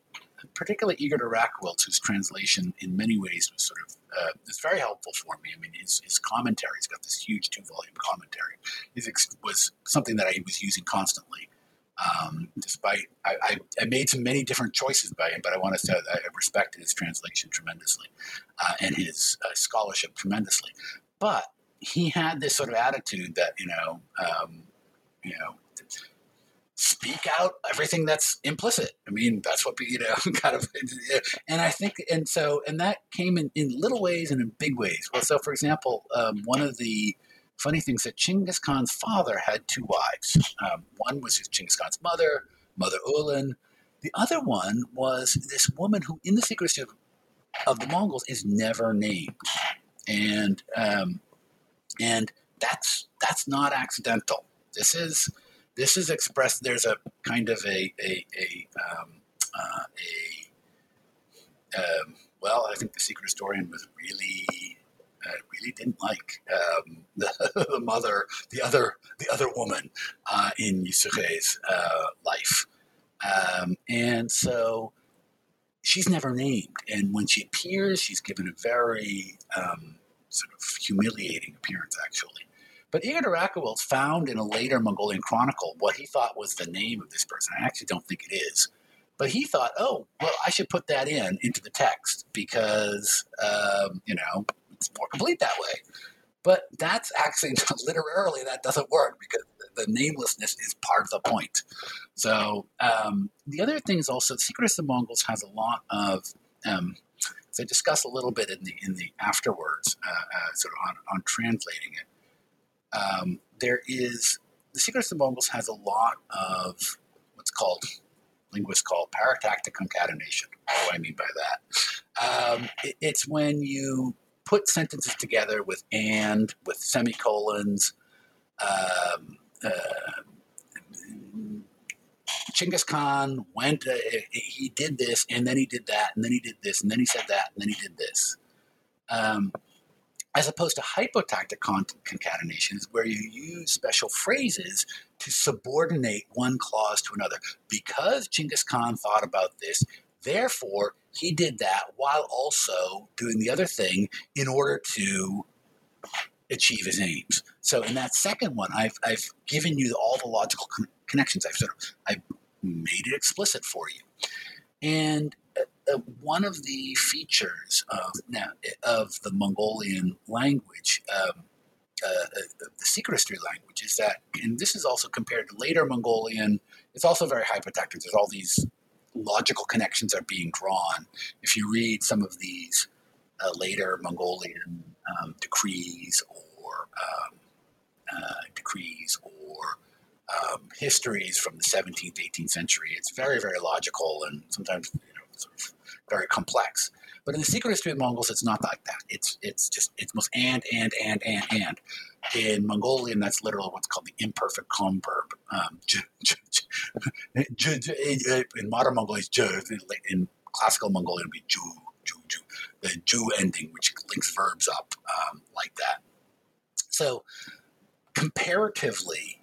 particularly Igor Rachewiltz, whose translation in many ways was sort of uh, is very helpful for me. I mean, his, his commentary, he's got this huge two volume commentary, was something that I was using constantly. Um, despite I, I, I, made some many different choices by him, but I want to say I respected his translation tremendously uh, and his uh, scholarship tremendously. But he had this sort of attitude that you know, um, you know, speak out everything that's implicit. I mean, that's what you know, kind of. And I think, and so, and that came in, in little ways and in big ways. Well, so for example, um, one of the funny things that Chinggis Khan's father had two wives. Um, one was Chinggis Khan's mother, Mother Ulan. The other one was this woman who, in the secret of, of the Mongols, is never named, and um, and that's that's not accidental. This is this is expressed. There's a kind of a a a, um, uh, a um, well, I think the secret historian was really uh, really didn't like um, the, the, mother, the other the other woman uh, in Yisuge's uh, life, um, and so she's never named. And when she appears, she's given a very um, sort of humiliating appearance, actually. But Igor Rachewiltz found in a later Mongolian chronicle what he thought was the name of this person. I actually don't think it is. But he thought, oh, well, I should put that in into the text because, um, you know, it's more complete that way. But that's actually literally that doesn't work because the namelessness is part of the point. So um, the other thing is also, Secret of the Mongols has a lot of um, as I discuss a little bit in the in the afterwards, uh, uh, sort of on, on translating it um, there is the Secrets of the Mongols has a lot of what's called linguists call paratactic concatenation. What do I mean by that? Um, it, it's when you put sentences together with and, with semicolons. Um, uh, Chinggis Khan went, uh, he did this, and then he did that, and then he did this, and then he said that, and then he did this. Um, as opposed to hypotactic concatenation is where you use special phrases to subordinate one clause to another. Because Chinggis Khan thought about this, therefore he did that while also doing the other thing in order to achieve his aims. So in that second one, I've, I've given you all the logical con- connections. I've sort of I've made it explicit for you. And uh, one of the features of now of the Mongolian language, um, uh, uh, the secret history language, is that, and this is also compared to later Mongolian. It's also very hypotactic. There's all these logical connections are being drawn. If you read some of these uh, later Mongolian um, decrees or um, uh, decrees or um, histories from the 17th, 18th century, it's very, very logical and sometimes sort of very complex. But in the secret history of Mongols, it's not like that. It's it's just it's most and and and and and. In Mongolian, that's literally what's called the imperfect converb. Um, in modern Mongolian, in classical Mongolian, would be ju, ju, ju, the ju ending, which links verbs up um, like that. So, comparatively,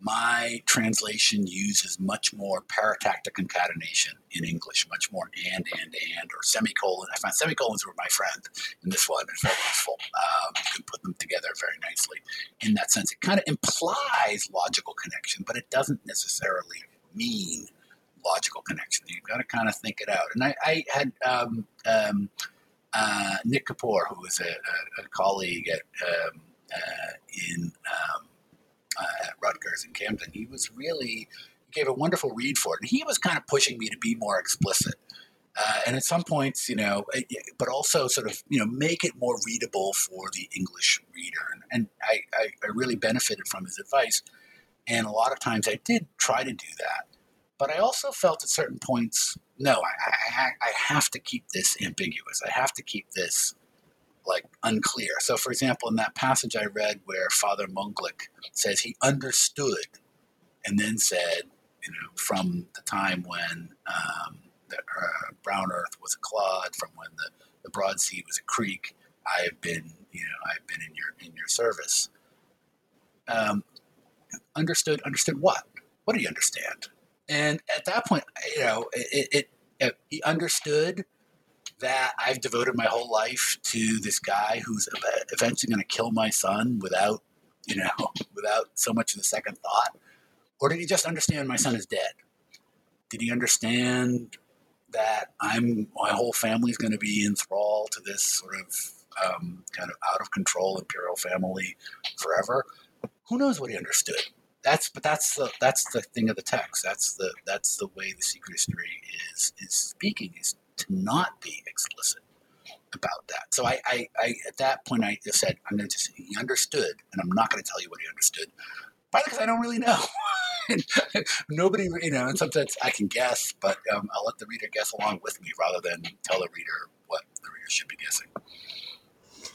my translation uses much more paratactic concatenation in English, much more and, and, and, or semicolon. I find semicolons were my friend in this one. It's very useful. Um, you can put them together very nicely in that sense. It kind of implies logical connection, but it doesn't necessarily mean logical connection. You've got to kind of think it out. And I, I had um, um, uh, Nick Kapoor, who was a, a, a colleague at um, uh, in um, at Rutgers in Camden, he was really he gave a wonderful read for it, and he was kind of pushing me to be more explicit. Uh, and at some points, you know, eh, but also sort of, you know, make it more readable for the English reader. And, and I, I, I really benefited from his advice. And a lot of times I did try to do that. But I also felt at certain points, no, I, I, I have to keep this ambiguous. I have to keep this like unclear. So, for example, in that passage I read where Father Mönglik says he understood and then said, you know, from the time when um, the uh, brown earth was a clod, from when the, the broad sea was a creek, I have been, you know, I've been in your in your service. Um, understood, understood what? What did he understand? And at that point, you know, it, it, it he understood that I've devoted my whole life to this guy who's eventually going to kill my son without, you know, without so much of the second thought? Or did he just understand my son is dead? Did he understand that I'm my whole family is going to be enthralled to this sort of um, kind of out of control imperial family forever? Who knows what he understood? That's but that's the that's the thing of the text. That's the that's the way the secret history is is speaking is to not be explicit about that. So I, I, I at that point I just said I'm going to say he understood, and I'm not going to tell you what he understood, partly because I don't really know. Nobody, you know, and sometimes I can guess, but um, I'll let the reader guess along with me rather than tell the reader what the reader should be guessing.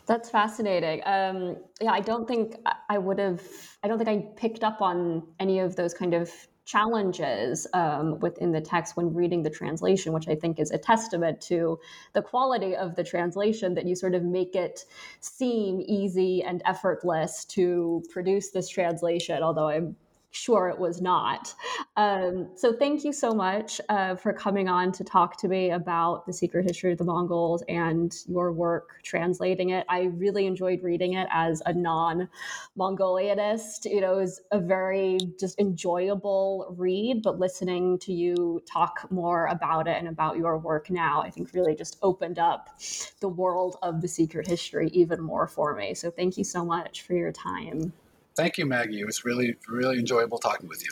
That's fascinating. Um, yeah, I don't think I would have. I don't think I picked up on any of those kind of challenges um, within the text when reading the translation, which I think is a testament to the quality of the translation that you sort of make it seem easy and effortless to produce this translation. Although I'm sure it was not. Um, so thank you so much uh, for coming on to talk to me about the secret history of the Mongols and your work translating it. I really enjoyed reading it as a non-Mongolianist. You know, it was a very just enjoyable read, but listening to you talk more about it and about your work now, I think really just opened up the world of the secret history even more for me. So thank you so much for your time. Thank you, Maggie. It was really, really enjoyable talking with you.